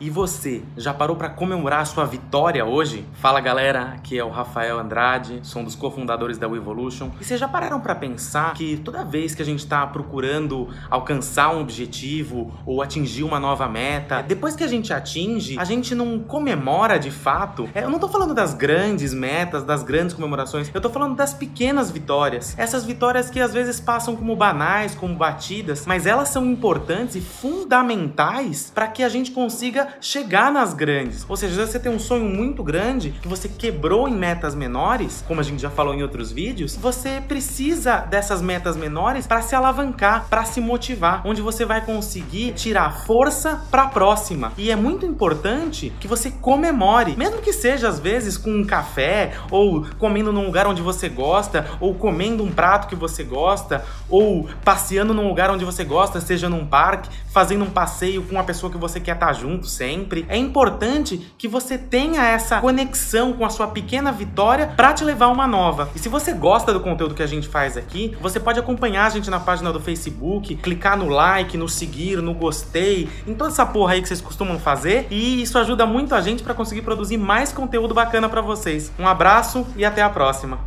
E você, já parou para comemorar a sua vitória hoje? Fala galera, aqui é o Rafael Andrade, sou um dos cofundadores da Evolution. E vocês já pararam para pensar que toda vez que a gente está procurando alcançar um objetivo ou atingir uma nova meta, depois que a gente atinge, a gente não comemora de fato? É, eu não tô falando das grandes metas, das grandes comemorações, eu tô falando das pequenas vitórias. Essas vitórias que às vezes passam como banais, como batidas, mas elas são importantes e fundamentais para que a gente consiga chegar nas grandes. Ou seja, você tem um sonho muito grande que você quebrou em metas menores, como a gente já falou em outros vídeos, você precisa dessas metas menores para se alavancar, para se motivar, onde você vai conseguir tirar força para a próxima. E é muito importante que você comemore, mesmo que seja às vezes com um café ou comendo num lugar onde você gosta, ou comendo um prato que você gosta, ou passeando num lugar onde você gosta, seja num parque, fazendo um passeio com uma pessoa que você quer estar junto sempre. É importante que você tenha essa conexão com a sua pequena vitória para te levar a uma nova. E se você gosta do conteúdo que a gente faz aqui, você pode acompanhar a gente na página do Facebook, clicar no like, no seguir, no gostei, em toda essa porra aí que vocês costumam fazer, e isso ajuda muito a gente para conseguir produzir mais conteúdo bacana para vocês. Um abraço e até a próxima.